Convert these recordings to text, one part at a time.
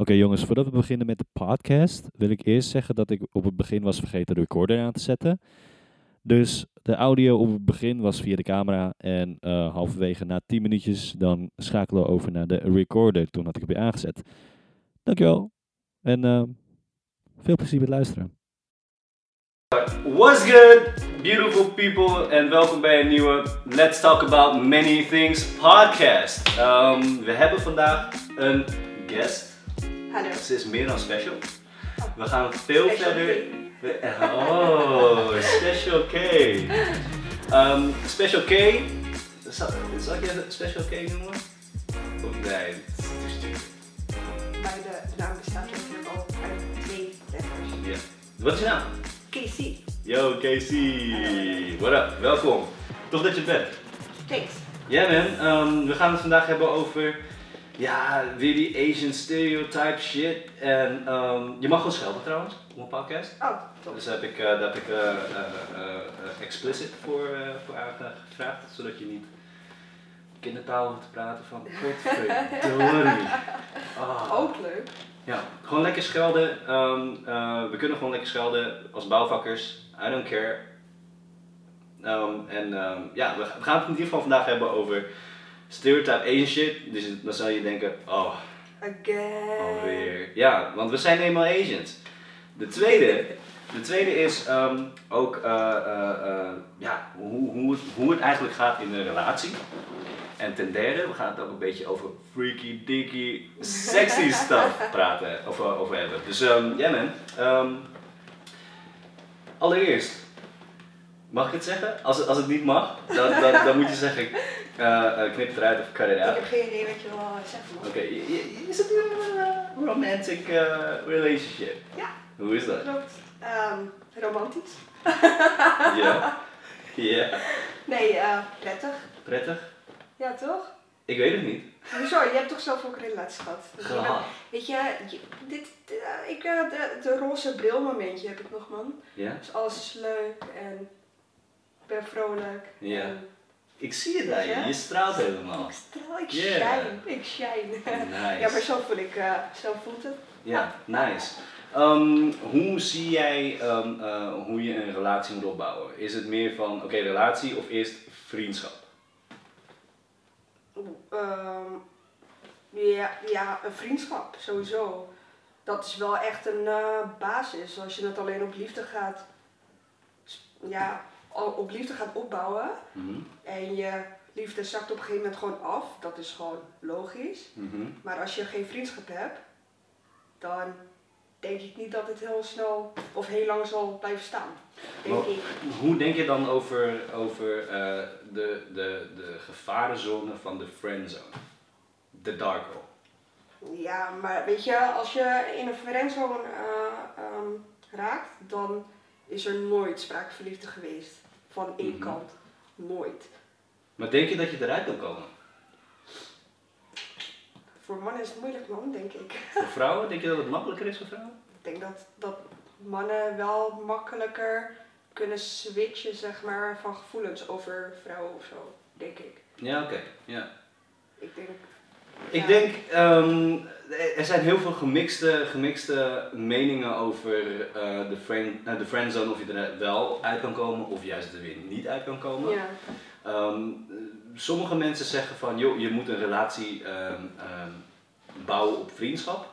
Oké jongens, voordat we beginnen met de podcast, wil ik eerst zeggen dat ik op het begin was vergeten de recorder aan te zetten. Dus de audio op het begin was via de camera en eh, halverwege na 10 minuutjes dan schakelen we over naar de recorder. Toen had ik hem weer aangezet. Dankjewel en eh, veel plezier met luisteren. What's good, beautiful people, en welkom bij een nieuwe Let's Talk About Many Things podcast. Um, we hebben vandaag een guest. Hallo. Ze is meer dan special. We gaan veel Special verder. K. we- Oh, Special K. Um, special K. Zal, zal ik je Special K noemen? Of nee? het is stupid. Maar de naam bestaat natuurlijk al uit twee letters. Ja. Wat is je naam? Casey. Yo, Casey. What up? Welkom. Tof dat je er bent. Thanks. Ja man, Ehm, we gaan het vandaag hebben over, ja, weer die Asian stereotype shit. En ehm, je mag gewoon schelden trouwens, op een podcast. Oh, top. Dus daar heb ik, eh, daar heb ik eh, eh, explicit voor, voor aangevraagd, zodat je niet kindertaal hoeft te praten van godverdorie. Ah. Ook leuk. Ja, gewoon lekker schelden. Ehm, eh, we kunnen gewoon lekker schelden als bouwvakkers. I don't care. Ehm, en ja, we, we gaan het in ieder geval vandaag hebben over stereotype Asian shit. Dus dan zal je denken, oh, Again. alweer. Ja, want we zijn eenmaal Asians. De tweede, de tweede is ehm, ook eh, eh, eh, ja, hoe, hoe, het, hoe het eigenlijk gaat in een relatie. En ten derde, we gaan het ook een beetje over freaky, dicky, sexy stuff praten, of over hebben. Dus ehm, ja man, Ehm, allereerst, mag ik het zeggen? Als, het- als het niet mag, dan, dan, dan moet je zeggen, eh, eh, knip het eruit of cut it Ik out. heb geen idee wat je wil zeggen. Oké, is het een eh, romantic relationship? Ja. Hoe is dat? Klopt. Ehm, romantisch. Ja. Ja. Nee, eh, prettig. Prettig? Ja, toch? Ik weet het niet. Hoezo? Je hebt toch zelf ook een relatie gehad? Weet je, dit, eh, ik, de, de roze bril momentje heb ik nog, man. Ja? Dus alles is leuk en ik ben vrolijk. Ja. En Ik zie het aan je. Je straalt helemaal. ik straal, ik Yeah. shine. Ik shine. Nice. Ja, maar zo voel ik, eh, zo voelt het. Ja, nice. Ehm, hoe zie jij ehm, eh, hoe je een relatie moet opbouwen? Is het meer van, oké, relatie of eerst vriendschap? Ehm, ja, ja, een vriendschap, sowieso. Dat is wel echt een eh, basis. Als je het alleen op liefde gaat, ja, op liefde gaat opbouwen Mhm. en je liefde zakt op een gegeven moment gewoon af, dat is gewoon logisch. Mhm. Maar als je geen vriendschap hebt, dan denk ik niet dat het heel snel of heel lang zal blijven staan. Denk Maar- ik. Hoe denk je dan over, over eh, de, de, de gevarenzone van de friendzone? De dark hole. Ja, maar weet je, als je in een friendzone eh, ehm, raakt, dan is er nooit sprake van liefde geweest. Van één Mhm. kant. Nooit. Maar denk je dat je eruit kan komen? Voor mannen is het moeilijk, man, denk ik. Voor vrouwen? Denk je dat het makkelijker is voor vrouwen? Ik denk dat, dat mannen wel makkelijker kunnen switchen, zeg maar, van gevoelens over vrouwen of zo. Denk ik. Ja, oké. Ja. Ik denk. Ik denk, ehm, er zijn heel veel gemixte, gemixte meningen over eh, de, friend, eh, de friendzone, of je er wel uit kan komen of juist er weer niet uit kan komen. Ja. Ehm, sommige mensen zeggen van, joh, je moet een relatie ehm, bouwen op vriendschap.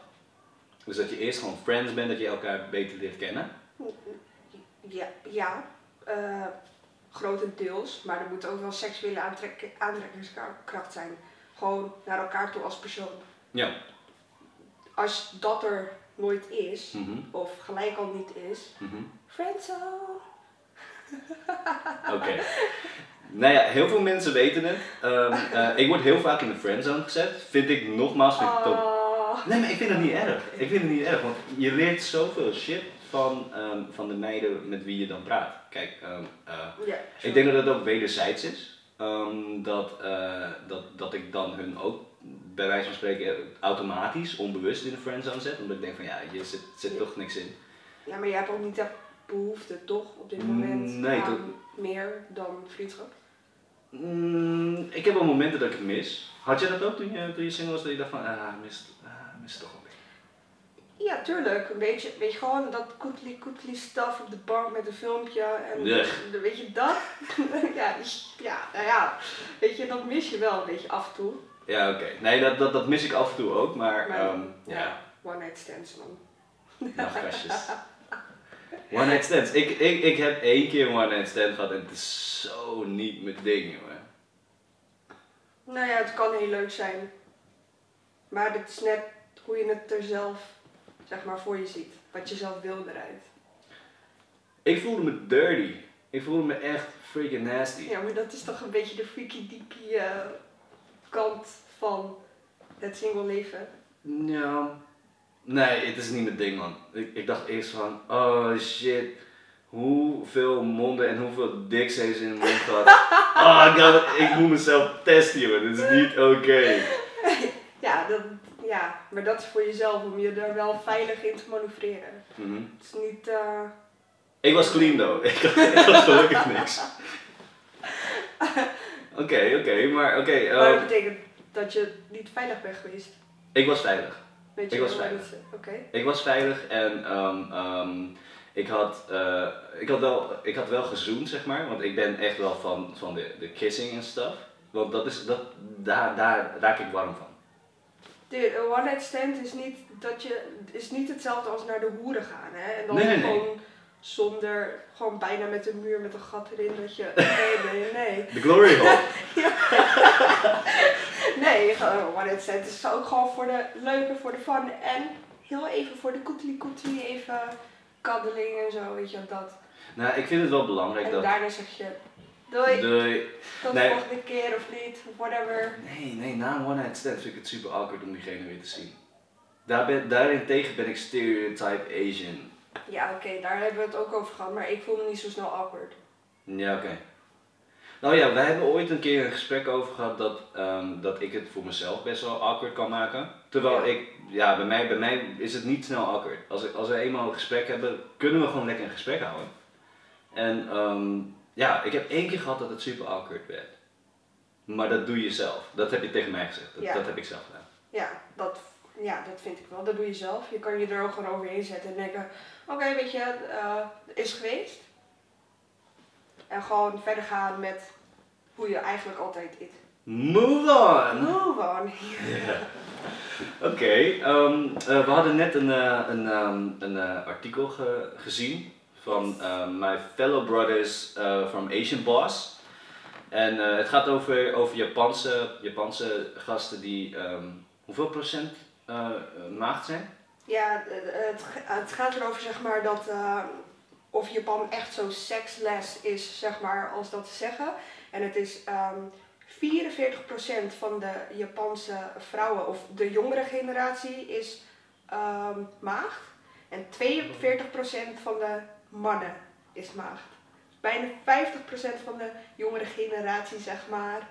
Dus dat je eerst gewoon friends bent, dat je elkaar beter leert kennen. Ja, ja eh, grotendeels, maar er moet ook wel seksuele aantrek aantrekkingskracht zijn. Gewoon naar elkaar toe als persoon. Ja. Als dat er nooit is, Mhm, of gelijk al niet is, mhm. friendzone. Oké. Nou ja, heel veel mensen weten het. Ehm, eh, ik word heel vaak in de friendzone gezet. Vind ik nogmaals vind ik top. Ah. Nee, maar ik vind het niet erg. Ik vind het niet erg, want je leert zoveel shit van, ehm, van de meiden met wie je dan praat. Kijk, ehm, eh, ik denk dat het ook wederzijds is. Ehm, dat, eh, dat, dat ik dan hun ook bij wijze van spreken automatisch, onbewust in de friendzone zet. Omdat ik denk van ja, je zit, zit toch niks in. ja, maar jij hebt ook niet de behoefte, toch, op dit moment, Nee, aan toch- meer dan vriendschap? Mm, ik heb wel momenten dat ik het mis. Had jij dat ook toen je, toen je single was, dat je dacht van, ah, mis, ah, toch wel? Ja, tuurlijk. Een beetje, weet je, gewoon dat koetli koetli stuff op de bank met een filmpje. En de- weet je, dat? ja, ja, nou ja, weet je, dat mis je wel een beetje af en toe. Ja, oké. Nee, dat, dat, dat mis ik af en toe ook, maar Maar, ehm, ja. ja, One night stands, man. nachtkastjes. One night stands. Ik, ik, ik heb één keer een one night stand gehad en het is zo niet mijn ding, jongen. Nou ja, het kan heel leuk zijn. Maar het is net hoe je het er zelf, zeg maar, voor je ziet. Wat je zelf wil eruit. Ik voelde me dirty. Ik voelde me echt freaking nasty. Ja, maar dat is toch een beetje de freaky deaky eh, kant van het single leven. Ja. Nee, het is niet mijn ding, man. Ik, ik dacht eerst van, oh shit. Hoeveel monden en hoeveel diks heeft ze in de mond gehad. Oh, ik, moet mezelf testen, jongen. Dit is niet oké. Ja, dat, ja, maar dat is voor jezelf om je er wel veilig in te manoeuvreren. Mhm. Het is niet. eh, Ik was clean, though. Ik had, ik gelukkig niks. Oké, oké, maar oké. maar ehm, dat betekent dat je niet veilig bent geweest. ik was veilig. Weet je Ik was veilig. Oké. Ik was veilig en ehm, ehm, ik, had, eh, ik, had wel, ik had wel gezoend, zeg maar. Want ik ben echt wel van, van de, de kissing en stuff. Want dat is, dat, daar, daar raak ik warm van. Een one night stand is niet, dat je, is niet hetzelfde als naar de hoeren gaan. Hè? En dan Nee, nee, nee. gewoon zonder, gewoon bijna met een muur met een gat erin. Dat je, nee, nee, nee. De glory hole. Nee, gewoon one night stand is ook gewoon voor de leuke, voor de fun. En heel even voor de koeteli koeteli, even kaddeling en zo, weet je dat. nou, ik vind het wel belangrijk En dat... daarna zeg je, doei, De, tot nee. de volgende keer of niet, whatever. nee, nee, na een one night stand vind ik het super awkward om diegene weer te zien. Daar ben, daarin tegen ben ik stereotype Asian. Ja, oké, daar hebben we het ook over gehad, maar ik voel me niet zo snel awkward. Ja, oké. Nou ja, wij hebben ooit een keer een gesprek over gehad dat, ehm, dat ik het voor mezelf best wel awkward kan maken. Terwijl Ja. ik, ja, bij mij, bij mij is het niet snel awkward. Als, ik, als we eenmaal een gesprek hebben, kunnen we gewoon lekker een gesprek houden. En ehm, ja, ik heb één keer gehad dat het super awkward werd. Maar dat doe je zelf. Dat heb je tegen mij gezegd. Dat, Ja. dat heb ik zelf gedaan. Ja dat, ja, dat vind ik wel. Dat doe je zelf. Je kan je er ook gewoon overheen zetten en denken, oké, weet je, het is geweest. En gewoon verder gaan met hoe je eigenlijk altijd is. Move on! Move on. Oké, ehm, eh, we hadden net een, eh, een, ehm, een artikel ge- gezien van ehm, My Fellow Brothers eh, from Asian Boss. En eh, het gaat over, over Japanse, Japanse gasten die ehm, hoeveel procent eh, maagd zijn? Ja, het, het gaat erover zeg maar dat of Japan echt zo sexless is, zeg maar, als dat ze zeggen. En het is ehm 44% van de Japanse vrouwen, of de jongere generatie, is maagd. En 42% van de mannen is maagd. Bijna 50% van de jongere generatie, zeg maar,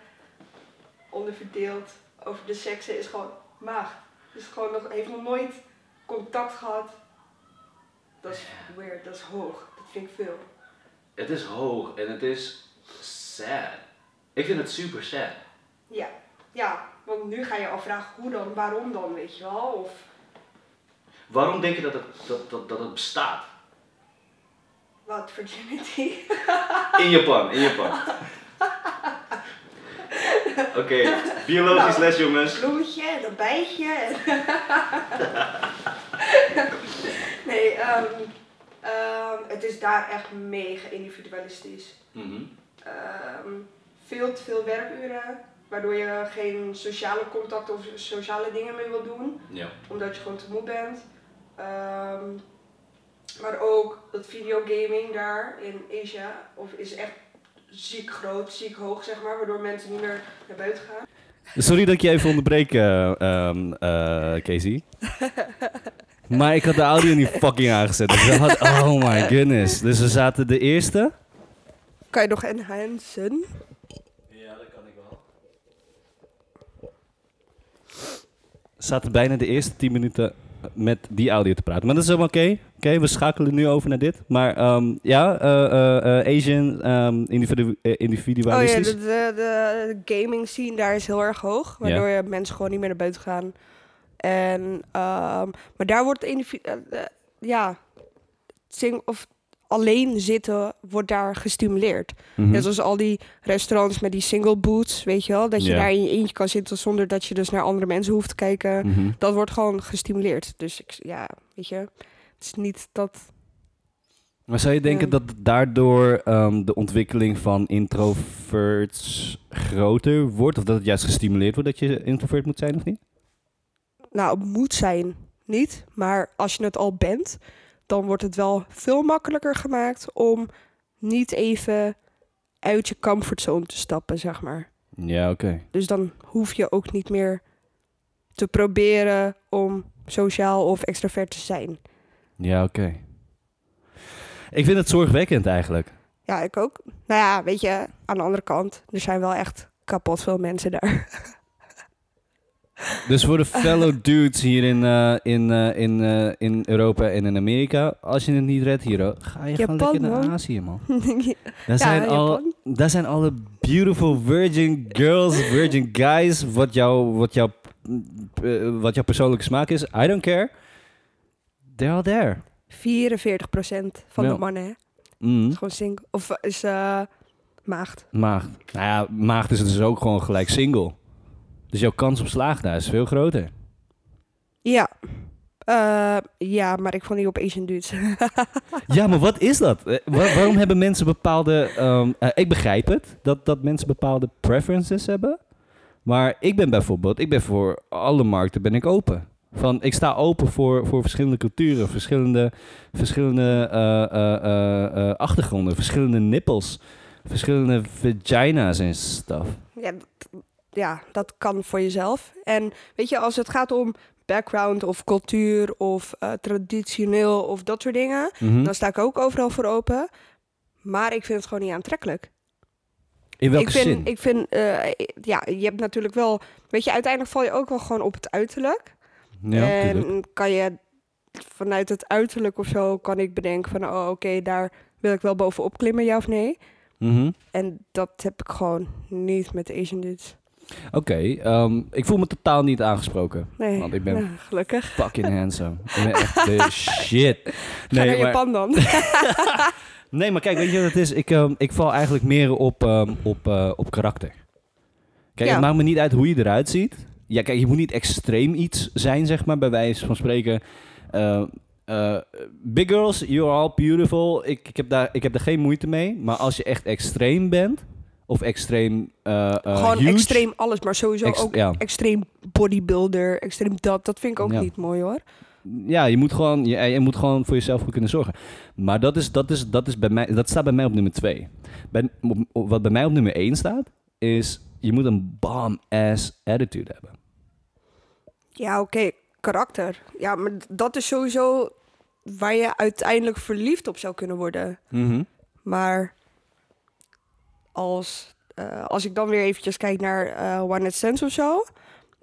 onderverdeeld over de seksen, is gewoon maagd. Dus gewoon nog, heeft nog nooit contact gehad. Dat is weird, dat is hoog. Dat vind ik veel. Het is hoog en het is sad. Ik vind het super sad. Ja, ja, want nu ga je afvragen hoe dan, waarom dan, weet je wel? Of, Waarom denk je dat het, dat, dat, dat het bestaat? Wat, virginity? In Japan, in Japan. Oké, biologisch les jongens. Bloemetje en een bijtje. En nee, ehm, ehm, het is daar echt mega individualistisch. Mhm. Ehm, veel te veel werkuren, waardoor je geen sociale contact of sociale dingen meer wil doen. Ja. omdat je gewoon te moe bent. Maar ook dat videogaming daar in Asia of is echt ziek groot, ziek hoog zeg maar, waardoor mensen niet meer naar buiten gaan. Sorry dat ik je even onderbreek, eh, ehm, eh, Casey. maar ik had de audio niet fucking aangezet. Dus we had, oh my goodness. Dus we zaten de eerste. Kan je nog enhancen? Ja, dat kan ik wel. We zaten bijna de eerste 10 minuten met die audio te praten. Maar dat is helemaal oké. Oké, we schakelen nu over naar dit. Maar ehm, ja, eh, eh, eh, Asian, ehm, individu- eh, Oh ja, individualistisch. de, de, de gaming scene daar is heel erg hoog, waardoor je mensen gewoon niet meer naar buiten gaan. En, ehm, maar daar wordt individu- ja, sing of alleen zitten wordt daar gestimuleerd. Mhm. Net zoals al die restaurants met die single booths, weet je wel, dat je daar in je eentje kan zitten zonder dat je dus naar andere mensen hoeft te kijken. Mhm. Dat wordt gewoon gestimuleerd. Dus ik, ja, weet je, is niet dat. Maar zou je denken dat daardoor ehm, de ontwikkeling van introverts groter wordt? Of dat het juist gestimuleerd wordt dat je introvert moet zijn of niet? Nou, het moet zijn, niet. Maar als je het al bent, dan wordt het wel veel makkelijker gemaakt om niet even uit je comfortzone te stappen, zeg maar. Ja, oké. Dus dan hoef je ook niet meer te proberen om sociaal of extravert te zijn. Ja, oké. Ik vind het zorgwekkend eigenlijk. Ja, ik ook. Nou ja, weet je, aan de andere kant, er zijn wel echt kapot veel mensen daar. Dus voor de fellow dudes hier in, eh, in, eh, in, eh, in Europa en in Amerika, als je het niet redt hier, ga je gewoon lekker naar man. Azië, man. ja, Daar zijn, al, Japan. daar zijn alle beautiful virgin girls, virgin guys, wat, jou, wat, jou, wat jouw persoonlijke smaak is. I don't care. They're all there. 44% van Ja. de mannen, hè? Mm. Is gewoon single. Of is eh, maagd. Maagd. Nou ja, maagd is dus ook gewoon gelijk single. Dus jouw kans op slaag daar is veel groter. Ja. Eh, ja, maar ik vond die op Asian dudes. Ja, maar wat is dat? Eh, wa- waarom hebben mensen bepaalde... ehm, eh, ik begrijp het, dat, dat mensen bepaalde preferences hebben. Maar ik ben bijvoorbeeld... Ik ben voor alle markten ben ik open. Van, ik sta open voor, voor verschillende culturen, verschillende, verschillende eh, eh, eh, achtergronden, verschillende nippels, verschillende vagina's en stuff. ja, dat, ja, dat kan voor jezelf. En weet je, als het gaat om background of cultuur of traditioneel of dat soort dingen, Mhm. dan sta ik ook overal voor open. Maar ik vind het gewoon niet aantrekkelijk. In welke ik vind, zin? Ik vind, ja, je hebt natuurlijk wel, weet je, uiteindelijk val je ook wel gewoon op het uiterlijk. Ja, en tuurlijk. kan je vanuit het uiterlijk of zo, kan ik bedenken van, oh oké, daar wil ik wel bovenop klimmen, ja of nee. Mhm. En dat heb ik gewoon niet met Asian dudes. Oké, ehm, ik voel me totaal niet aangesproken. Nee, Want ik ben- nou, gelukkig. Fucking handsome. Ik ben echt de shit. Ga naar maar, Japan dan. nee, maar kijk, weet je wat het is? Ik, ehm, ik val eigenlijk meer op, ehm, op, eh, op karakter. Kijk, Ja. het maakt me niet uit hoe je eruit ziet. Ja, kijk, je moet niet extreem iets zijn, zeg maar, bij wijze van spreken. Eh, eh, big girls, you're all beautiful. Ik, ik, heb daar, ik heb daar geen moeite mee. Maar als je echt extreem bent, of extreem eh, gewoon huge, extreem alles, maar sowieso ook ja. extreem bodybuilder, extreem dat. Dat vind ik ook Ja. niet mooi hoor. Ja, je moet gewoon, je, je moet gewoon voor jezelf goed kunnen zorgen. Maar dat, is, dat, is, dat, is bij mij, dat staat bij mij op nummer twee. Bij, op- op- wat bij mij op nummer één staat, is je moet een bomb-ass attitude hebben. Ja, oké, karakter. Ja, maar dat is sowieso waar je uiteindelijk verliefd op zou kunnen worden. Maar als, eh, als ik dan weer eventjes kijk naar eh One Night Stands of zo,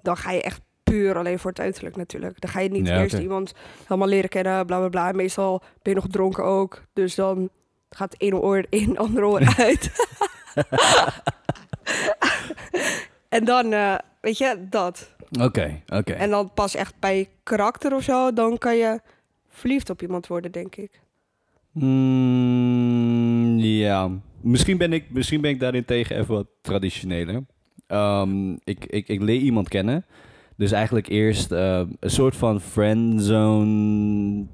dan ga je echt puur alleen voor het uiterlijk natuurlijk. Dan ga je niet Ja, eerst iemand helemaal leren kennen, bla bla bla. Meestal ben je nog dronken ook, dus dan gaat het ene oor in, andere oor uit. en dan, eh, weet je, dat. Oké, oké. En dan pas echt bij karakter of zo, dan kan je verliefd op iemand worden, denk ik. Mm, ja, misschien ben, ik, misschien ben ik daarin tegen even wat traditioneler. Ehm, ik, ik, ik leer iemand kennen. Dus eigenlijk eerst eh, een soort van friendzone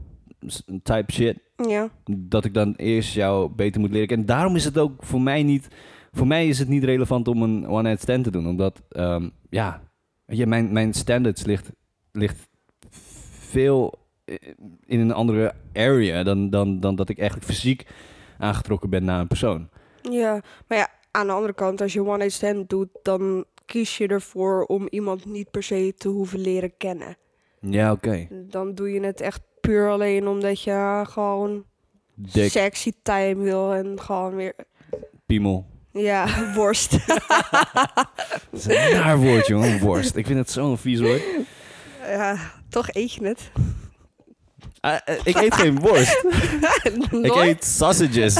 type shit. Ja. dat ik dan eerst jou beter moet leren kennen. Daarom is het ook voor mij niet, voor mij is het niet relevant om een one night stand te doen, omdat ehm, ja, je, mijn mijn standards ligt ligt veel in een andere area dan dan dan dat ik eigenlijk fysiek aangetrokken ben naar een persoon. Ja, maar ja, aan de andere kant, als je one night stand doet, dan kies je ervoor om iemand niet per se te hoeven leren kennen. Ja, oké. Dan doe je het echt puur alleen omdat je gewoon Dik, sexy time wil en gewoon weer, piemel. Ja, worst. Dat is een naar woord, jongen. Worst. Ik vind het zo'n vies woord. ja, toch eet je het. Ah, eh, ik eet geen worst. Ik eet sausages.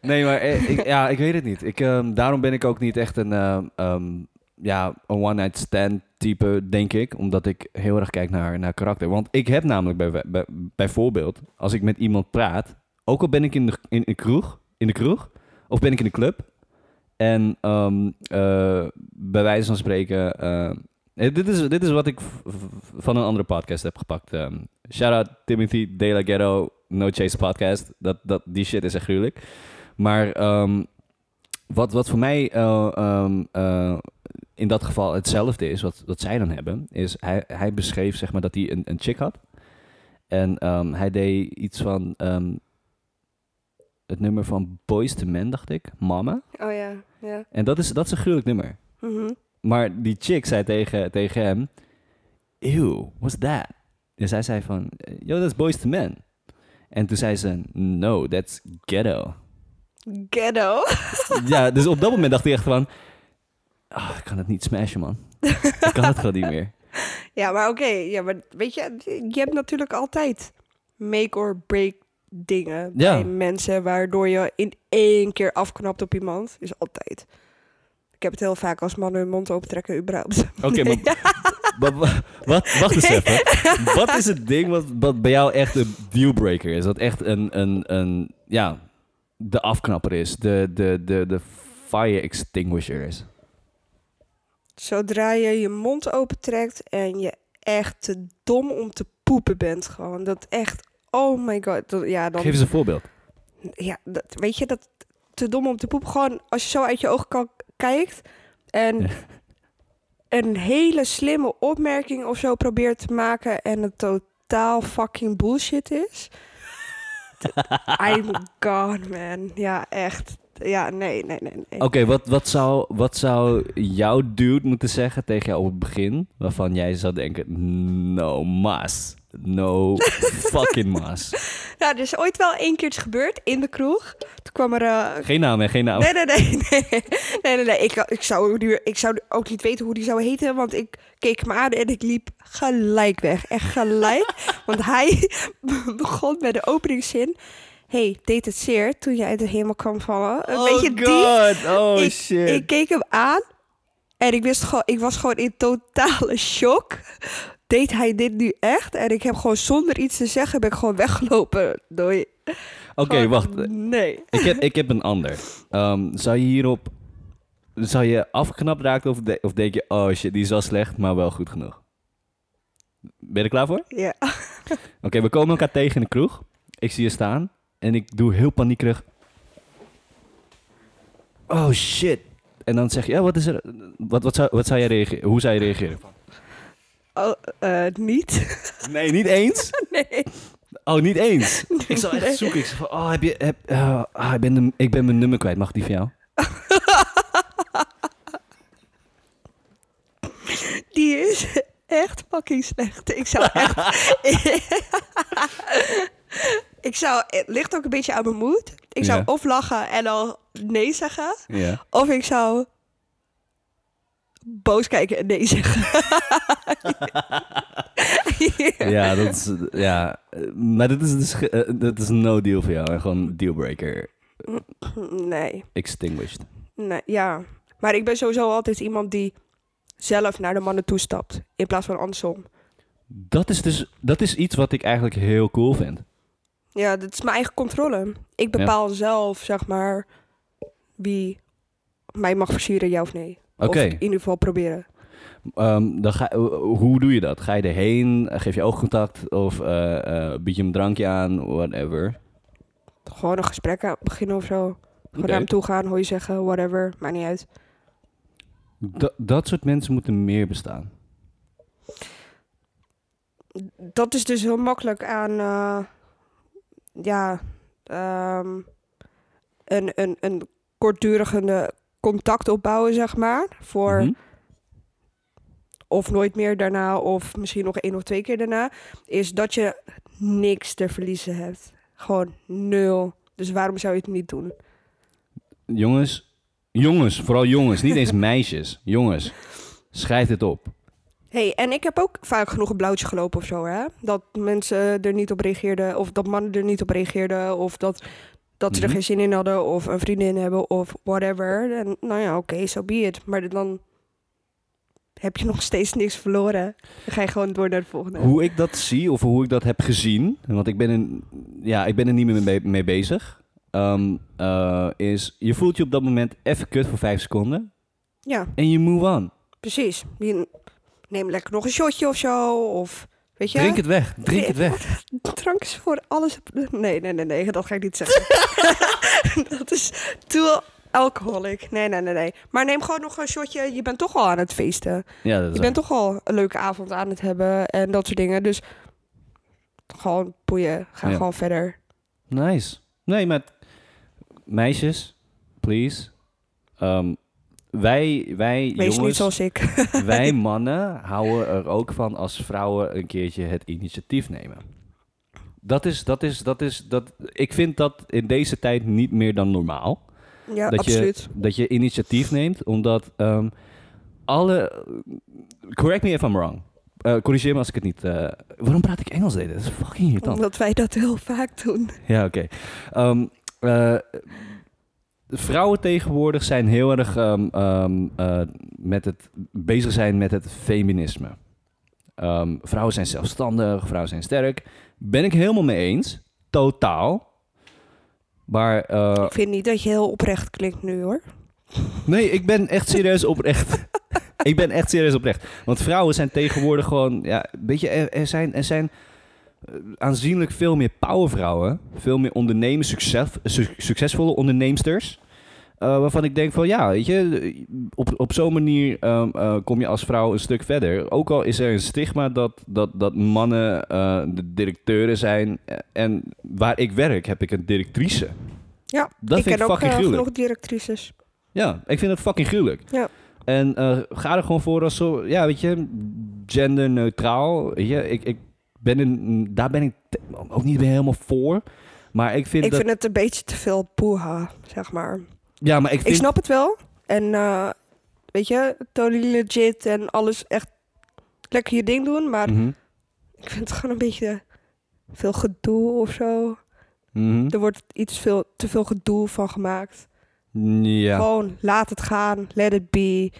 nee, maar eh, ik, ja, ik weet het niet. Ik, ehm, daarom ben ik ook niet echt een, ehm, ehm, ja, een one-night stand type, denk ik. Omdat ik heel erg kijk naar, naar karakter. Want ik heb namelijk bij, bij, bijvoorbeeld, als ik met iemand praat, ook al ben ik in de, in, de kroeg, in de kroeg, of ben ik in de club, en ehm, eh, bij wijze van spreken, eh, eh, dit, is, dit is wat ik van een andere podcast heb gepakt. Um, shout out Timothy De La Ghetto, No Chase podcast. Dat, dat, die shit is echt gruwelijk. Maar ehm, wat, wat voor mij ehm, in dat geval hetzelfde is, wat, wat zij dan hebben, is hij, hij beschreef zeg maar dat hij een, een chick had. En ehm, hij deed iets van ehm, het nummer van Boys to Men, dacht ik, Mama. Oh ja, ja. En dat is, dat is een gruwelijk nummer. Mhm. Maar die chick zei tegen, tegen hem, ew, what's that? En zij zei van, yo, that's Boys to Men. En toen zei ze, no, that's ghetto. Ghetto. ja, dus op dat moment dacht hij echt van... ah, ik kan het niet smashen, man. ik kan het gewoon niet meer. Ja, maar oké. Ja, maar weet je, je hebt natuurlijk altijd make or break dingen Ja. bij mensen waardoor je in één keer afknapt op iemand. Is altijd. Ik heb het heel vaak als mannen hun mond opentrekken überhaupt. Oké, Nee. maar, maar wa- wat, wacht eens even. Wat is het ding wat, wat bij jou echt een dealbreaker is? Dat echt een, een, een ja, de afknapper is. De, de, de, de fire extinguisher is. Zodra je je mond opentrekt en je echt te dom om te poepen bent gewoon. Dat echt, oh my god. Dat, ja, dan, Geef eens een voorbeeld. ja, dat, weet je, dat te dom om te poepen. Gewoon als je zo uit je ogen kan, kijkt en Ja. een hele slimme opmerking of zo probeert te maken en het totaal fucking bullshit is. I'm gone, man. Ja, echt. Ja, nee, nee, nee. nee. Oké, wat, wat, zou, wat zou jouw dude moeten zeggen tegen jou op het begin... waarvan jij zou denken, no mas. No fucking mas. Nou, er is ooit wel één keertje gebeurd in de kroeg. Toen kwam er... eh, Geen naam, hè? Geen naam. Nee, nee, nee, nee, nee, nee, nee. Ik, ik, zou, nu- ik zou ook niet weten hoe die zou heten, want ik keek hem aan en ik liep gelijk weg. Echt gelijk. want hij begon met de openingszin. hey, deed het zeer toen je uit de hemel kwam vallen? Eh, Weet je, die? god. Oh, ik, shit. ik keek hem aan en ik, wist gewoon, ik was gewoon in totale shock. Deed hij dit nu echt? En ik heb gewoon zonder iets te zeggen, ben ik gewoon weggelopen. Doei. Oké, wacht. Nee. Ik heb, ik heb een ander. Ehm, zou je hierop... Zou je afgeknapt raken of, de- of denk je... Oh shit, die is wel slecht, maar wel goed genoeg? Ben je er klaar voor? Ja. Oké, we komen elkaar tegen in de kroeg. Ik zie je staan. En ik doe heel paniekerig. Oh shit. En dan zeg je, ja, wat is er? Wat, wat, zou, wat zou jij reageren? Hoe zou je reageren? Oh, eh, niet. Nee, niet eens? nee. Oh, niet eens? Ik zou Nee. echt zoeken. Ik zeg van, oh, heb je... Heb, eh, ah, ik, ben de, ik ben mijn nummer kwijt. Mag die van jou? Die is echt fucking slecht. Ik zou echt... ik zou... Het ligt ook een beetje aan mijn moed. Ik zou Ja. of lachen en dan nee zeggen. Ja. Of ik zou boos kijken en nee zeggen. Ja, dat is... Ja. Maar dat is, dus, dat is een no deal voor jou. en Gewoon dealbreaker. Nee. Extinguished. nee. Ja. Maar ik ben sowieso altijd iemand die zelf naar de mannen toestapt. In plaats van andersom. Dat is dus... Dat is iets wat ik eigenlijk heel cool vind. Ja, dat is mijn eigen controle. Ik bepaal zelf, zeg maar, wie mij mag versieren, ja of nee. Oké. Of in ieder geval proberen. Ehm, dan ga, hoe doe je dat? Ga je erheen? Geef je oogcontact? Of eh, eh, bied je een drankje aan? Whatever. Gewoon een gesprek beginnen of zo. Gewoon naar hem toe gaan, hoor je zeggen, whatever, maakt niet uit. Da- dat soort mensen moeten meer bestaan. Dat is dus heel makkelijk aan, eh, ja, ehm, een, een, een kortdurige contact opbouwen, zeg maar. Voor Mhm. of nooit meer daarna, of misschien nog één of twee keer daarna, is dat je niks te verliezen hebt. Gewoon nul. Dus waarom zou je het niet doen? Jongens, jongens, vooral jongens, niet eens meisjes. Jongens, schrijf dit op. hey, en ik heb ook vaak genoeg een blauwtje gelopen of zo, hè? Dat mensen er niet op reageerden, of dat mannen er niet op reageerden, of dat, dat ze er Mhm. geen zin in hadden, of een vriendin hebben, of whatever. En nou ja, oké, so be it. Maar dan heb je nog steeds niks verloren. Dan ga je gewoon door naar de volgende. Hoe ik dat zie of hoe ik dat heb gezien, want ik ben, in, ja, ik ben er niet meer mee, mee bezig, ehm, eh, is je voelt je op dat moment even kut voor vijf seconden Ja, en je move on. precies. Je neem lekker nog een shotje of zo. Of weet je, Drink het weg, drink het weg. drank is voor alles. Nee, nee, nee, nee, dat ga ik niet zeggen. dat is too alcoholic. Nee, nee, nee, nee. Maar neem gewoon nog een shotje. Je bent toch al aan het feesten. Ja, dat is Je bent toch al een leuke avond aan het hebben en dat soort dingen. Dus gewoon boeien. Ga Ja. gewoon verder. Nice. Nee, maar meisjes, please. Ehm, wij, wij Wees niet jongens, zoals ik. wij mannen houden er ook van als vrouwen een keertje het initiatief nemen. Dat is, dat is, dat is, dat, ik vind dat in deze tijd niet meer dan normaal. ja, dat, absoluut. je, dat je initiatief neemt, omdat ehm, alle... Correct me if I'm wrong. Eh, corrigeer me als ik het niet... eh, waarom praat ik Engels deze? Dat is fucking irritant. Omdat wij dat heel vaak doen. Ja, oké. Ehm, eh, vrouwen tegenwoordig zijn heel erg ehm, ehm, eh, met het, bezig zijn met het feminisme. Ehm, vrouwen zijn zelfstandig, vrouwen zijn sterk. Ben ik helemaal mee eens. Totaal. Maar eh, Ik vind niet dat je heel oprecht klinkt nu hoor. nee, ik ben echt serieus oprecht. ik ben echt serieus oprecht. Want vrouwen zijn tegenwoordig gewoon, ja, weet je, er, er zijn, er zijn aanzienlijk veel meer powervrouwen, veel meer ondernemers, succes, su- succesvolle onderneemsters. eh, waarvan ik denk van ja, weet je, op, op zo'n manier ehm, eh, kom je als vrouw een stuk verder. Ook al is er een stigma dat, dat, dat mannen eh, de directeuren zijn. En waar ik werk heb ik een directrice. Ja, Dat ik vind ken ik ook fucking gruwelijk. genoeg directrices. Ja, ik vind het fucking gruwelijk. Ja. En ga er gewoon voor als zo, ja, weet je, genderneutraal. Weet je, ik, ik ben daar ben ik ook niet meer helemaal voor. Maar ik vind Ik dat, vind het een beetje te veel poeha, zeg maar. ja, maar ik vind, Ik snap het wel. En eh, weet je, totally legit en alles echt lekker je ding doen. Maar Mhm, ik vind het gewoon een beetje veel gedoe of zo. mhm. Er wordt iets veel, te veel gedoe van gemaakt. ja, Gewoon laat het gaan, let it be.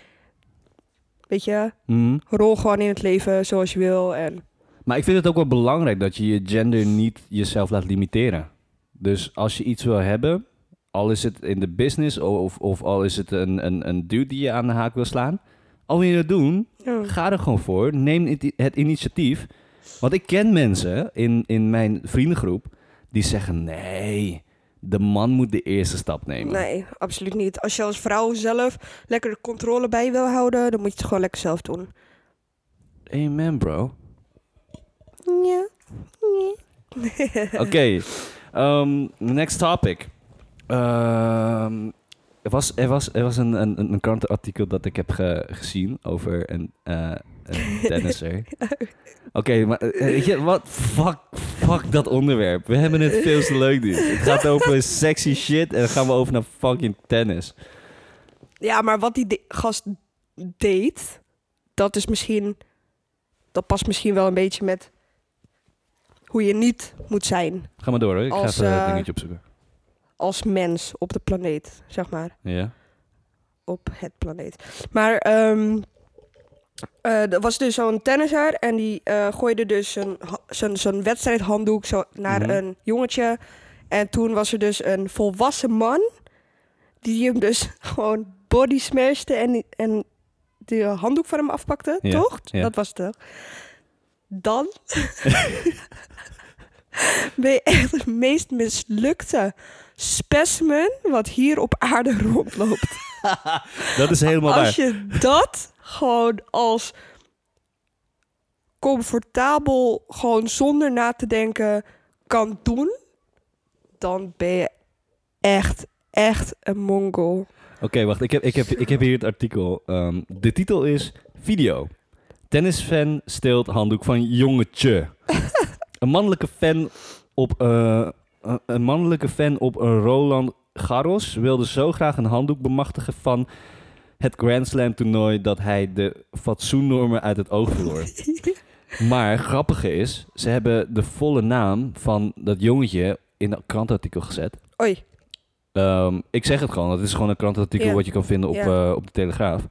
Weet je, mhm. rol gewoon in het leven zoals je wil. En maar ik vind het ook wel belangrijk dat je je gender niet jezelf laat limiteren. Dus als je iets wil hebben, al is het in de business of, of al is het een, een, een dude die je aan de haak wil slaan, al wil je dat doen, ja, Ga er gewoon voor. Neem het- het initiatief. Want ik ken mensen in, in mijn vriendengroep die zeggen: nee, de man moet de eerste stap nemen. nee, absoluut niet. Als je als vrouw zelf lekker de controle bij wil houden, dan moet je het gewoon lekker zelf doen. Amen, bro. Oké, ehm, next topic. Ehm, er was, er was, er was een, een, een krantenartikel dat ik heb ge- gezien over een, eh een tennisser. Oké, maar eh, weet je wat? Fuck, fuck dat onderwerp. We hebben het veel te leuk nu. Het gaat over sexy shit en dan gaan we over naar fucking tennis. Ja, maar wat die de- gast deed, dat is misschien. Dat past misschien wel een beetje met hoe je niet moet zijn Ga maar door hoor, ik Als, ga even een eh, dingetje opzoeken. als mens op de planeet, zeg maar. Ja? Op het planeet. Maar eh, er was dus zo'n tennisser en die eh, gooide dus zo'n wedstrijdhanddoek zo naar Mhm. een jongetje. En toen was er dus een volwassen man die hem dus gewoon body smashte en, en de handdoek van hem afpakte, Ja, toch? ja. Dat was het toch? Dan ben je echt het meest mislukte specimen wat hier op aarde rondloopt. Dat is helemaal Als waar. je dat gewoon als comfortabel, gewoon zonder na te denken, kan doen, dan ben je echt, echt een mongol. Oké, wacht. Ik heb, ik, heb, ik heb hier het artikel. Ehm, de titel is Video. Tennisfan steelt handdoek van jongetje. een mannelijke fan op... eh, een- een mannelijke fan op een Roland Garros wilde zo graag een handdoek bemachtigen van het Grand Slam toernooi dat hij de fatsoennormen uit het oog verloor. maar grappige is, ze hebben de volle naam van dat jongetje in dat krantartikel gezet. Oei, Ehm, ik zeg het gewoon, het is gewoon een krantartikel Ja. wat je kan vinden op, Ja. eh, op de Telegraaf.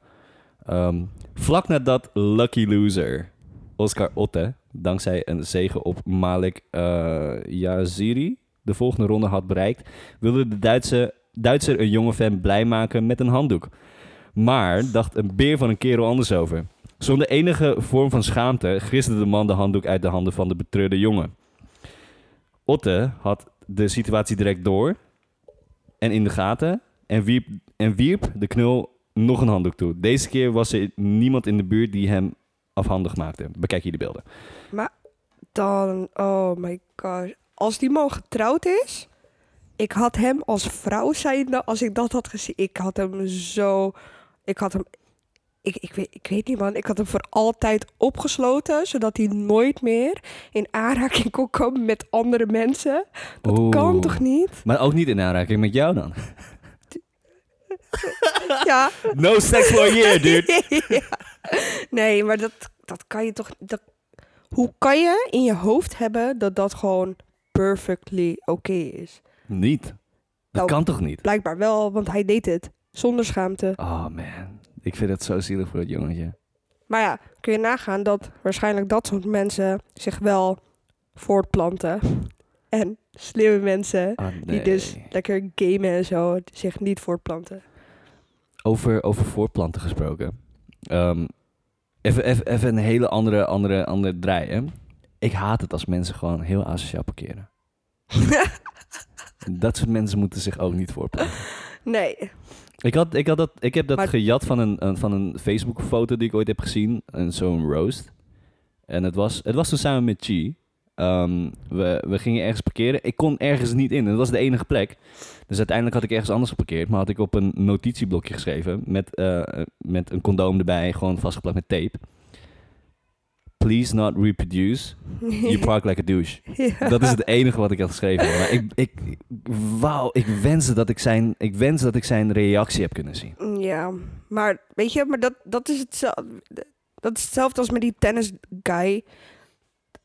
Ehm, Vlak nadat Lucky Loser Oscar Otte, dankzij een zege op Malik uh, Yaziri, de volgende ronde had bereikt, wilde de Duitse, Duitser een jonge fan blij maken met een handdoek. Maar dacht een beer van een kerel anders over. Zonder enige vorm van schaamte griste de man de handdoek uit de handen van de betreurde jongen. Otte had de situatie direct door en in de gaten en wierp, en wierp de knul nog een handdoek toe. Deze keer was er niemand in de buurt die hem afhandig maakte. Bekijk hier de beelden. Maar dan, oh my god. Als die man getrouwd is, ik had hem als vrouw zijnde, als ik dat had gezien, ik had hem zo, ik had hem, ik, ik, weet, ik weet niet man, ik had hem voor altijd opgesloten, zodat hij nooit meer in aanraking kon komen met andere mensen. Dat Oeh. kan toch niet? Maar ook niet in aanraking met jou dan. Ja. No sex for a year, dude. Ja. Nee, maar dat, dat kan je toch. Dat, hoe kan je in je hoofd hebben dat dat gewoon perfectly oké is? Niet. Dat Nou, kan toch niet? Blijkbaar wel, want hij deed het zonder schaamte. Oh man, ik vind het zo zielig voor dat jongetje. Maar ja, kun je nagaan dat waarschijnlijk dat soort mensen zich wel voortplanten. En slimme mensen Ah, die dus lekker gamen en zo zich niet voortplanten. Over, over voorplanten gesproken. Ehm, even, even, even een hele andere, andere, andere draai. Hè? Ik haat het als mensen gewoon heel asociaal parkeren. dat soort mensen moeten zich ook niet voorplanten. Nee. Ik, had, ik, had dat, ik heb dat Maar- gejat van een, een, van een Facebook-foto die ik ooit heb gezien. En Zo'n roast. En het was, het was toen samen met Chi. Ehm, we, we gingen ergens parkeren. Ik kon ergens niet in. En dat was de enige plek. Dus uiteindelijk had ik ergens anders geparkeerd. Maar had ik op een notitieblokje geschreven. Met, eh, met een condoom erbij. Gewoon vastgeplakt met tape. Please not reproduce. You park like a douche. Ja. Dat is het enige wat ik had geschreven. Maar ik, ik, wauw, ik wensde dat ik zijn, ik wens dat ik zijn reactie heb kunnen zien. Ja, maar weet je, maar dat, dat, is hetzelfde, dat is hetzelfde als met die tennis guy.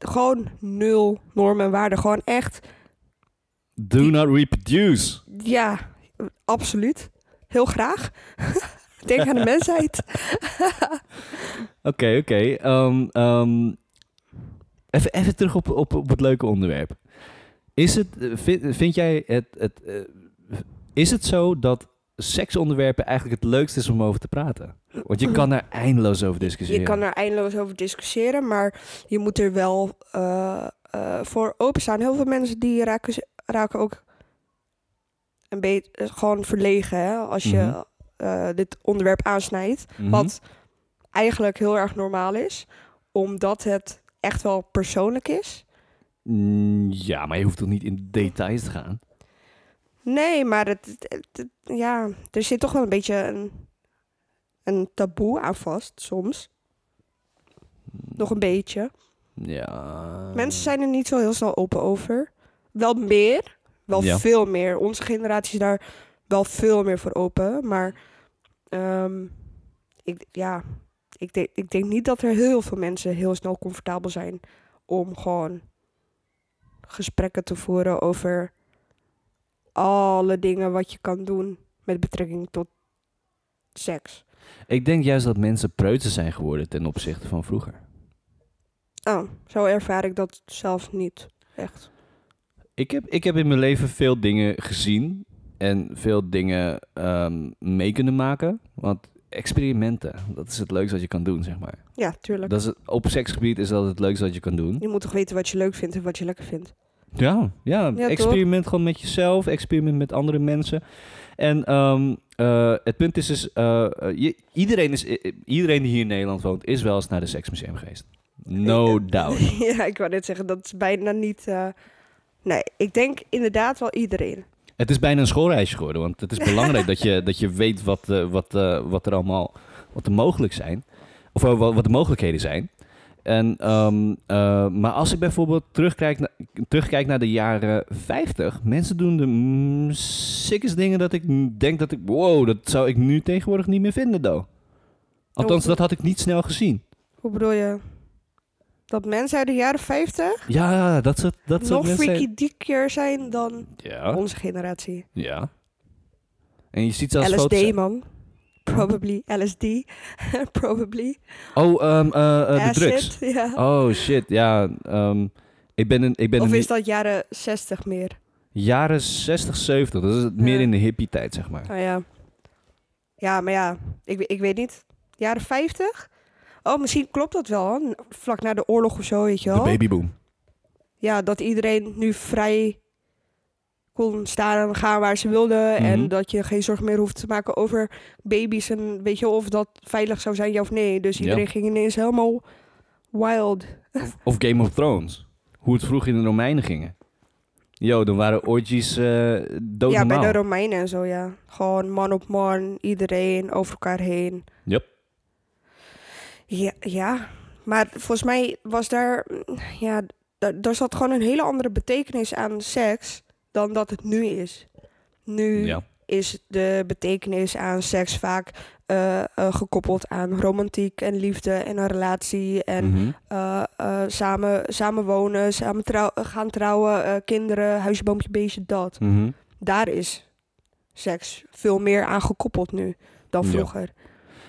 Gewoon nul normen en waarden. Gewoon echt, Do not reproduce. ja, absoluut. Heel graag. Denk aan de mensheid. Oké, oké. Ehm, ehm, even, even terug op, op, op het leuke onderwerp. Is het, eh, vind, vind jij het, het eh, is het zo dat seksonderwerpen eigenlijk het leukste is om over te praten? Want je kan er eindeloos over discussiëren. Je kan er eindeloos over discussiëren, maar je moet er wel eh, eh, voor openstaan. Heel veel mensen die raken, raken ook een beetje eh, gewoon verlegen hè, als je Mhm. dit onderwerp aansnijdt. Mhm. Wat eigenlijk heel erg normaal is, omdat het echt wel persoonlijk is. Mm, Ja, maar je hoeft toch niet in details te gaan? Nee, maar het, het- het- ja, er zit toch wel een beetje een, een taboe aan vast, soms. Nog een beetje. Ja. Mensen zijn er niet zo heel snel open over. Wel meer, wel Ja. veel meer. Onze generatie is daar wel veel meer voor open. Maar ehm, ik, ja, ik, denk, ik denk niet dat er heel veel mensen heel snel comfortabel zijn om gewoon gesprekken te voeren over alle dingen wat je kan doen met betrekking tot seks. Ik denk juist dat mensen preutser zijn geworden ten opzichte van vroeger. Oh, zo ervaar ik dat zelf niet echt. Ik heb, ik heb in mijn leven veel dingen gezien en veel dingen ehm, mee kunnen maken. Want experimenten, dat is het leukste wat je kan doen, zeg maar. Ja, tuurlijk. Dat is het, op seksgebied is dat het leukste wat je kan doen. Je moet toch weten wat je leuk vindt en wat je lekker vindt. Ja, ja, experiment gewoon met jezelf, experiment met andere mensen. En ehm, eh, het punt is dus, eh, eh, je- iedereen, is, iedereen die hier in Nederland woont, is wel eens naar de seksmuseum geweest. No Ja. doubt. ja, ik wou net zeggen, dat is bijna niet... Nee, ik denk inderdaad wel iedereen. Het is bijna een schoolreisje geworden, want het is belangrijk dat, je, dat je weet wat, wat, wat er allemaal wat er mogelijk zijn. Of wat, wat de mogelijkheden zijn. En, ehm, eh, maar als ik bijvoorbeeld terugkijk, na- terugkijk naar de jaren 50, mensen doen de mm, sickest dingen dat ik denk dat ik, wow, dat zou ik nu tegenwoordig niet meer vinden, though. Althans, dat had ik niet snel gezien. Hoe bedoel je? Dat mensen uit de jaren 50 Ja, dat soort, dat soort nog mensen. freaky dieker zijn dan Ja, onze generatie. ja. En je ziet zelfs LSD, foto's. man. Probably LSD. Probably. Oh, eh, de drugs. Oh shit, ja. ehm, ik ben een, ik ben of een is dat jaren 60 meer? jaren 60, 70. Dat is het meer in de hippie tijd, zeg maar. Oh ja. Ja, maar ja, ik, ik weet niet. Jaren 50? Oh, misschien klopt dat wel. Vlak na de oorlog of zo, weet je De wel. babyboom. Ja, dat iedereen nu vrij kon staan en gaan waar ze wilden. Mhm. En dat je geen zorgen meer hoeft te maken over baby's. En weet je of dat veilig zou zijn, ja of nee. Dus Ja. iedereen ging ineens helemaal wild. Of, of Game of Thrones. Hoe het vroeg in de Romeinen gingen. Yo, dan waren orgies eh ja, bij de Romeinen en zo, ja. Gewoon man op man, iedereen over elkaar heen. Yep. Ja, ja. maar volgens mij was daar... mm, Ja, daar zat gewoon een hele andere betekenis aan seks dan dat het nu is. Nu Ja. is de betekenis aan seks vaak eh, eh, gekoppeld aan romantiek en liefde en een relatie en eh, samen, samen wonen, samen trouw- gaan trouwen, kinderen, huisje, boompje, beestje, dat. Mhm. Daar is seks veel meer aan gekoppeld nu dan Ja. vroeger.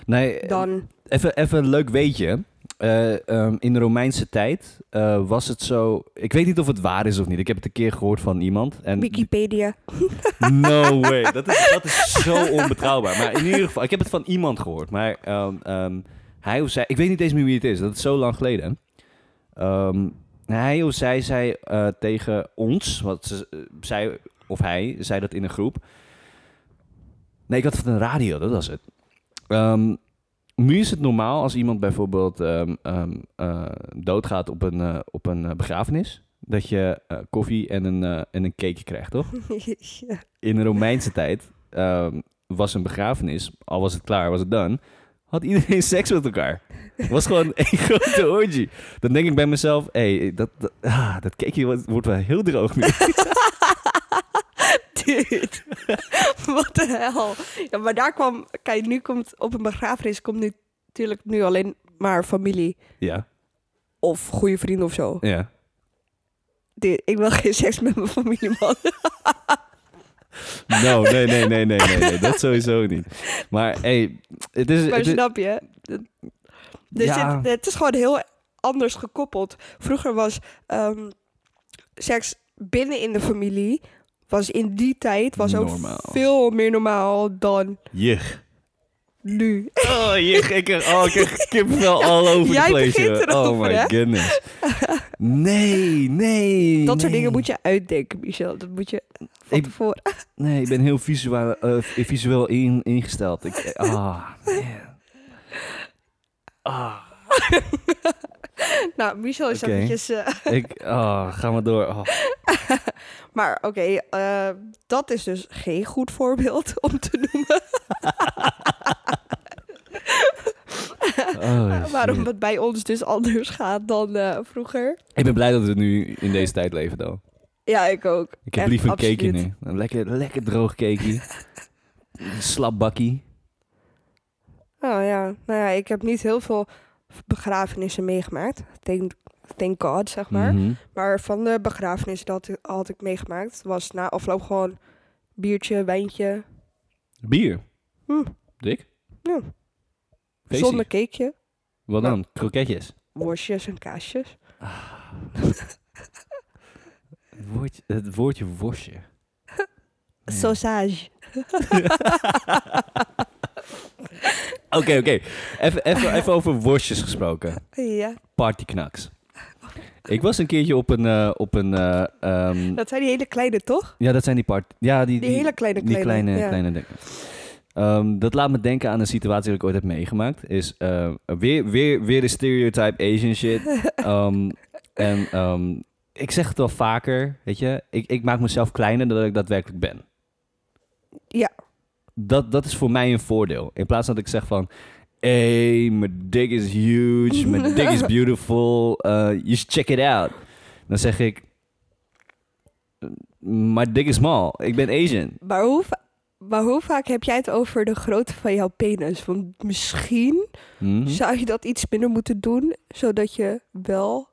Nee, Dan, even, even een leuk weetje. Eh, ehm, in de Romeinse tijd eh, was het zo... Ik weet niet of het waar is of niet. Ik heb het een keer gehoord van iemand. En Wikipedia. No way. Dat is, dat is zo onbetrouwbaar. Maar in ieder geval, ik heb het van iemand gehoord. Maar ehm, ehm, hij of zij, ik weet niet eens meer wie het is. Dat is zo lang geleden. Hij of zij zei eh, tegen ons, wat ze, zij of hij zei dat in een groep. Nee, ik had het van de radio, dat was het. Nu is het normaal als iemand bijvoorbeeld ehm, eh, doodgaat op een, eh, op een eh, begrafenis. Dat je koffie en een, en een cakeje krijgt, toch? ja. in de Romeinse tijd ehm, was een begrafenis, al was het klaar, was het dan, had iedereen seks met elkaar. Het was gewoon één grote orgie. Dan denk ik bij mezelf, hé, hey, dat, dat, ah, dat cakeje wordt, wordt wel heel droog nu. Dude, wat de hel. Ja, maar daar kwam, kijk, nu komt op een begrafenis komt nu natuurlijk nu alleen maar familie ja, of goede vrienden of zo. ja. Ik wil geen seks met mijn familie, man. No, nee, nee, nee, nee, nee, nee, dat sowieso niet. Maar hey, het is... Maar het is- snap je? Dus Ja. het, het is gewoon heel anders gekoppeld. Vroeger was ehm, seks binnen in de familie, was in die tijd was ook Normaal. veel meer normaal dan Jig. nu. Oh, jig, ik oh, ik krijg kippenvel all over jij the place. begint joh. Oh my hè? goodness. Nee, nee. Dat soort nee. dingen moet je uitdenken, Michel. Dat moet je van Ik- tevoren. Nee, ik ben heel visueel, eh, visueel in, ingesteld. Ik, ah, man. Ah, Nou, Michel is Oké. eventjes... eh, ik, ah, ga maar door. Oh. maar oké, eh, dat is dus geen goed voorbeeld om te noemen. Oh, Waarom het bij ons dus anders gaat dan eh, vroeger. Ik ben blij dat we nu in deze tijd leven, dan. Ja, ik ook. Ik heb Echt, liever een absoluut. cakeje nu. Een lekker, lekker droog cakeje. Een slap bakkie. Oh ja, nou ja, ik heb niet heel veel begrafenissen meegemaakt. Thank, thank God, zeg maar. Mhm. Maar van de begrafenis dat ik- had ik meegemaakt, was na afloop gewoon biertje, wijntje. Bier. Hm. Dik? Ja. Feestie. Zonder cakeje, Wat dan? Kroketjes. worstjes en kaasjes. Het woordje, het woordje worstje. Sausage. Oké, oké. Even, even, even over worstjes gesproken. Ja, Partyknaks. Ik was een keertje op een... eh, op een eh, ehm, dat zijn die hele kleine, toch? ja, dat zijn die part... Ja, die, Die, hele kleine, Die kleine. kleine, ja. kleine dingen. Ehm, dat laat me denken aan een situatie die ik ooit heb meegemaakt. Is eh, weer, weer, weer de stereotype Asian shit. Ehm, en ik zeg het wel vaker, weet je. Ik, ik maak mezelf kleiner dan ik daadwerkelijk ben. Ja. Dat, dat is voor mij een voordeel. In plaats dat ik zeg van... Hey, mijn dick is huge. Mijn dick is beautiful. eh, you should check it out. Dan zeg ik... My dick is small. Ik ben Asian. Maar hoe, maar hoe vaak heb jij het over de grootte van jouw penis? Want misschien Mhm. zou je dat iets minder moeten doen, zodat je wel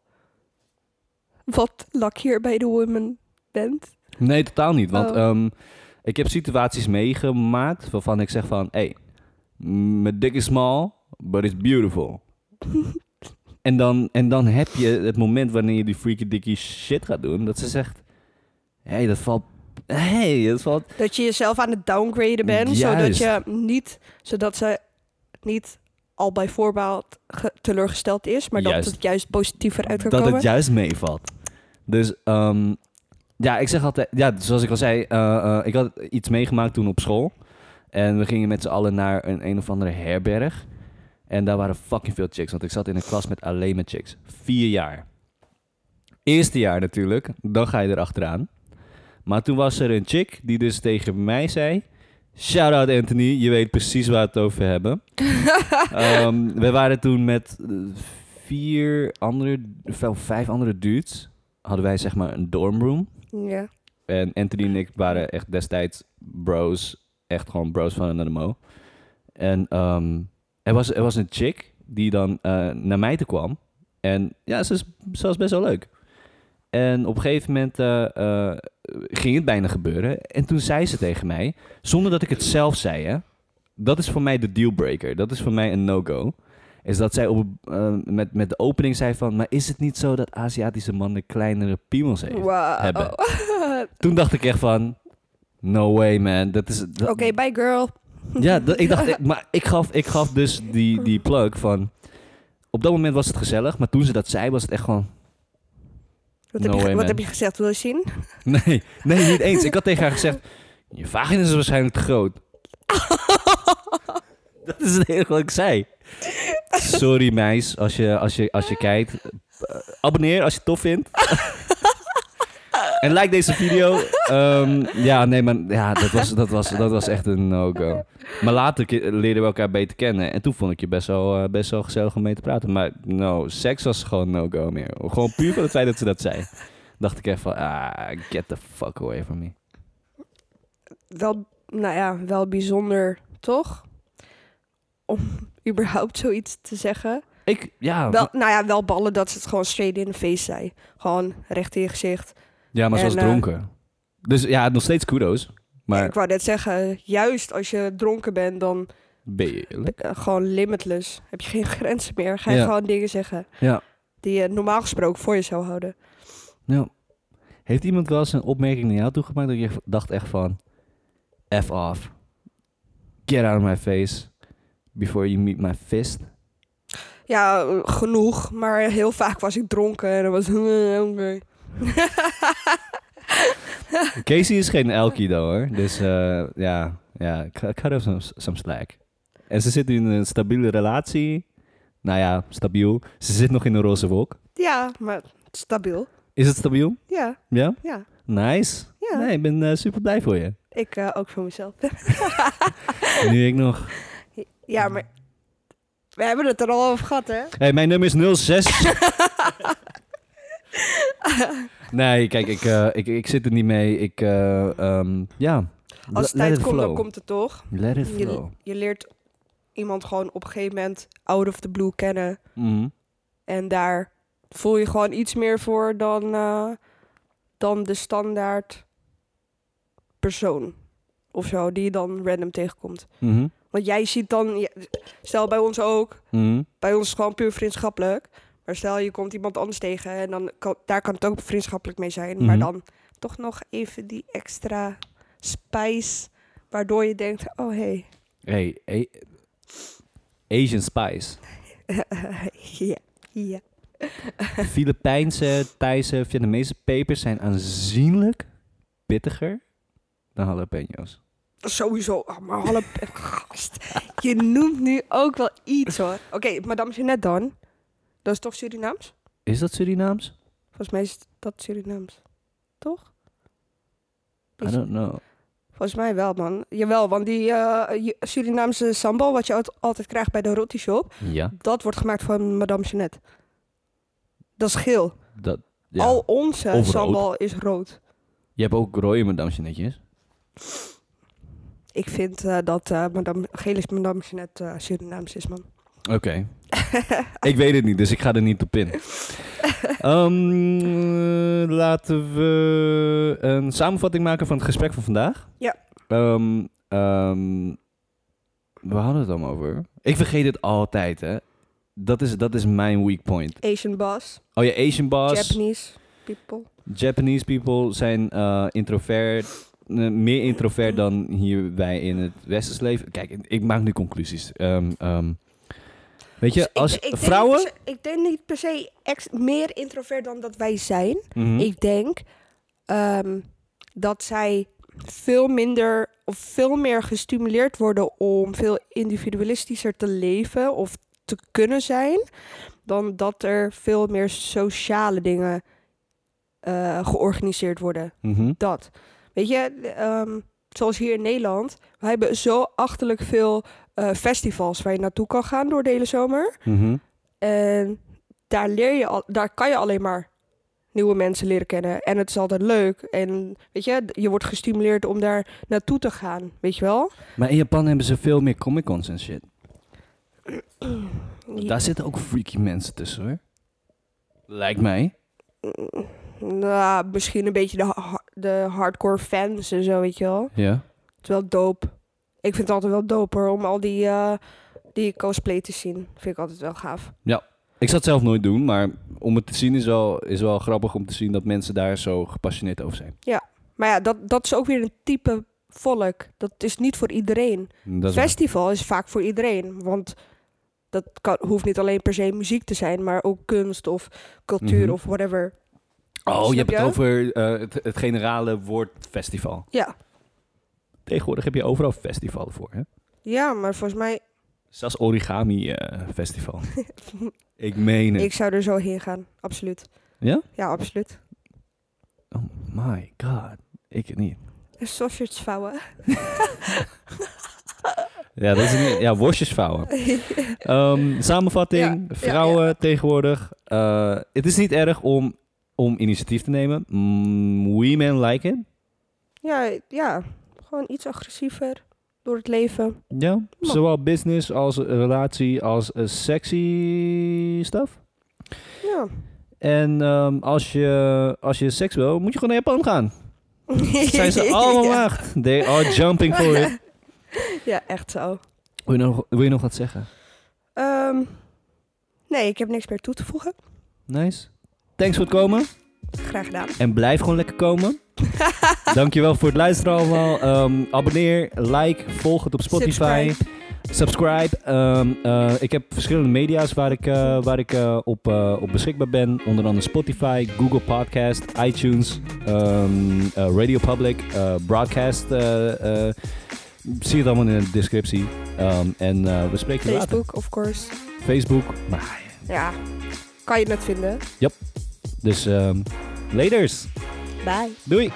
wat luckier bij de woman bent. Nee, totaal niet. Want Oh. ehm, ik heb situaties meegemaakt waarvan ik zeg van... Hey, Mijn dik is small, but it's beautiful. en, dan, en dan heb je het moment wanneer je die freaky dickie shit gaat doen, dat ze zegt, hé, hey, dat valt, hey, dat valt, Dat je jezelf aan het downgraden bent, Juist. zodat, je niet, zodat ze niet al bij voorbaat ge- teleurgesteld is, maar Juist. dat het juist positiever uit kan dat komen. het juist meevalt. Dus ehm, ja, ik zeg altijd, ja, zoals ik al zei, eh, eh, ik had iets meegemaakt toen op school. En we gingen met z'n allen naar een een of andere herberg. En daar waren fucking veel chicks, want ik zat in een klas met alleen maar chicks. Vier jaar. Eerste jaar natuurlijk, dan ga je erachteraan. Maar toen was er een chick die dus tegen mij zei... Shout out Anthony, je weet precies waar we het over hebben. Ehm, we waren toen met eh, vier andere, vijf andere dudes. Hadden wij zeg maar een dormroom. Ja. En Anthony en ik waren echt destijds bros. Echt gewoon bros van een mo. En ehm, er, was, er was een chick die dan eh, naar mij toe kwam. En ja, ze was best wel leuk. En op een gegeven moment eh, eh, ging het bijna gebeuren. En toen zei ze tegen mij, zonder dat ik het zelf zei, hè, dat is voor mij de dealbreaker. Dat is voor mij een no-go. Is dat zij op, eh, met, met de opening zei van, maar is het niet zo dat Aziatische mannen kleinere piemels heeft? Wow. hebben. Toen dacht ik echt van, no way man. Dat is, Oké, bye girl. Ja, dat, ik dacht, ik- maar ik gaf, ik gaf dus die, die plug van, op dat moment was het gezellig, maar toen ze dat zei was het echt gewoon, Wat, No heb, je, way, wat heb je gezegd? Wil je zien? nee, nee, niet eens. Ik had tegen haar gezegd, je vagina is waarschijnlijk te groot. dat is het enige wat ik zei. Sorry meis, als je, als je, als je kijkt. Abonneer als je het tof vindt. en like deze video. Ehm, ja, nee, maar ja, dat, was, dat, was, dat was echt een no-go. Maar later leerden we elkaar beter kennen. En toen vond ik je best wel, eh, best wel gezellig om mee te praten. Maar no, seks was gewoon no-go meer. Gewoon puur van het feit dat ze dat zei. Dacht ik echt van, ah, get the fuck away from me. Wel, nou ja, wel bijzonder, toch? Om überhaupt zoiets te zeggen. Ik, ja, Wel, nou ja, wel ballen dat ze het gewoon straight in de face zei. Gewoon recht in je gezicht. ja maar ze was en, eh, dronken. Dus ja, nog steeds kudos. Maar Ik wou net zeggen, juist als je dronken bent, dan ben je eerlijk? eh, gewoon limitless. Heb je geen grenzen meer. Ga je Ja. gewoon dingen zeggen Ja. die je normaal gesproken voor je zou houden. Ja. Heeft iemand wel eens een opmerking naar jou toegemaakt dat je dacht echt van... F off. Get out of my face. Before you meet my fist. Ja, genoeg. Maar heel vaak was ik dronken en dan was oké. Casey is geen elkie hoor. Dus eh, ja, ja, cut her some, some slack. En ze zit in een stabiele relatie. Nou ja, stabiel. Ze zit nog in een roze wolk. Ja, maar stabiel. Is het stabiel? Ja, Ja? ja. Nice. Ja. Nee, ik ben eh, super blij voor je. Ik eh, ook voor mezelf. nu ik nog. Ja, maar we hebben het er al over gehad, hè? Hey, mijn nummer is 06. nee, kijk, ik, eh, ik, ik zit er niet mee. Ik, eh, ehm, ja. Als het tijd komt, dan komt het toch. Let it Je, flow. je leert iemand gewoon op een gegeven moment out of the blue kennen. Mhm. En daar voel je gewoon iets meer voor dan, eh, dan de standaard persoon. Of zo, die je dan random tegenkomt. Mhm. Want jij ziet dan, stel bij ons ook, Mhm. bij ons is het gewoon puur vriendschappelijk. Maar stel je komt iemand anders tegen en dan kan, daar kan het ook vriendschappelijk mee zijn. Maar Mhm. dan toch nog even die extra spice, waardoor je denkt, oh hey, Hey, Asian Spice. ja, ja. Filipijnse, Thaise, Vietnamese pepers zijn aanzienlijk pittiger dan jalapenos. Sowieso, oh, maar hallo, gast. Je noemt nu ook wel iets hoor. Oké, Madame Jeanette dan. Dat is toch Surinaams? Is dat Surinaams? Volgens mij is dat Surinaams. Toch? I don't know. Volgens mij wel, man. Jawel, want die je- Surinaamse sambal, wat je al- altijd krijgt bij de roti shop, Ja, dat wordt gemaakt van Madame Jeanette. Dat is geel. dat... Ja. Al onze sambal is rood. Je hebt ook rode madame netjes. Ik vind eh, dat eh, Madame, geel is Madame Jeanette eh, Surinaams is, man. Oké. ik weet het niet, dus ik ga er niet op in. Ehm, laten we een samenvatting maken van het gesprek van vandaag. Ja. Ehm, ehm, We hadden het allemaal over. Ik vergeet het altijd, hè. Dat is, dat is mijn weak point. Asian boss, Oh ja, Asian boss. Japanese people. Japanese people zijn introvert. Eh, meer introvert dan hier wij in het westers leven. Kijk, ik maak nu conclusies. Ehm, ehm, weet je, Dus ik- als ik vrouwen... se- ik denk niet per se ex- meer introvert dan dat wij zijn. Mhm. Ik denk ehm, dat zij veel minder of veel meer gestimuleerd worden om veel individualistischer te leven of te kunnen zijn, dan dat er veel meer sociale dingen eh, georganiseerd worden. Mhm. Dat. Weet je, ehm, zoals hier in Nederland, we hebben zo achterlijk veel eh, festivals waar je naartoe kan gaan door de hele zomer. Mhm. En daar leer je al, daar kan je alleen maar nieuwe mensen leren kennen. En het is altijd leuk. En weet je, je wordt gestimuleerd om daar naartoe te gaan. Weet je wel? Maar in Japan hebben ze veel meer comic cons en shit. Daar zitten ook freaky mensen tussen, hoor. Lijkt mij. Nou, misschien een beetje de, ha- de hardcore fans en zo, weet je wel. Ja. Het is wel dope. Ik vind het altijd wel dope hoor, om al die, eh, die cosplay te zien. Vind ik altijd wel gaaf. Ik zou het zelf nooit doen, maar om het te zien is wel, is wel grappig om te zien dat mensen daar zo gepassioneerd over zijn. Maar ja, dat, dat is ook weer een type volk. Dat is niet voor iedereen. Waar. Festival is vaak voor iedereen. Want dat kan, hoeft niet alleen per se muziek te zijn, maar ook kunst of cultuur Mhm. of whatever. Oh, je hebt het over eh, het, het generale woord festival. Ja. Tegenwoordig heb je overal festivalen voor, hè? Ja, maar volgens mij, Zelfs origami eh, festival. ik meen het. ik zou er zo heen gaan. Absoluut. Ja? Ja, absoluut. Oh my god. Ik niet. En sausage vouwen. Ja, dat is niet, ja worstjes vouwen. Ehm, samenvatting. Ja, vrouwen ja, tegenwoordig. Eh, het is niet erg om, om initiatief te nemen. Mm, women like it. ja, ja, gewoon iets agressiever door het leven. Ja. Zowel business als relatie als eh, sexy stuff. Ja. En ehm, als, je, als je seks wil, moet je gewoon naar Japan gaan. Zijn ze allemaal ja. They are jumping for it. ja, echt zo. Wil je nog, wil je nog wat zeggen? Ehm, nee, ik heb niks meer toe te voegen. Nice. Thanks voor het komen. Graag gedaan. En blijf gewoon lekker komen. Dankjewel voor het luisteren allemaal. Ehm, abonneer, like, volg het op Spotify. Subscribe. Subscribe. Ehm, eh, ik heb verschillende media's waar ik, eh, waar ik eh, op, op beschikbaar ben. Onder andere Spotify, Google Podcast, iTunes, ehm, eh, Radio Public, Broadcast. zie het allemaal in de descriptie. En we spreken je later. Facebook, of course. Facebook. Maar, Ja, kan je het vinden. Dus um, laters. Bye. Doei.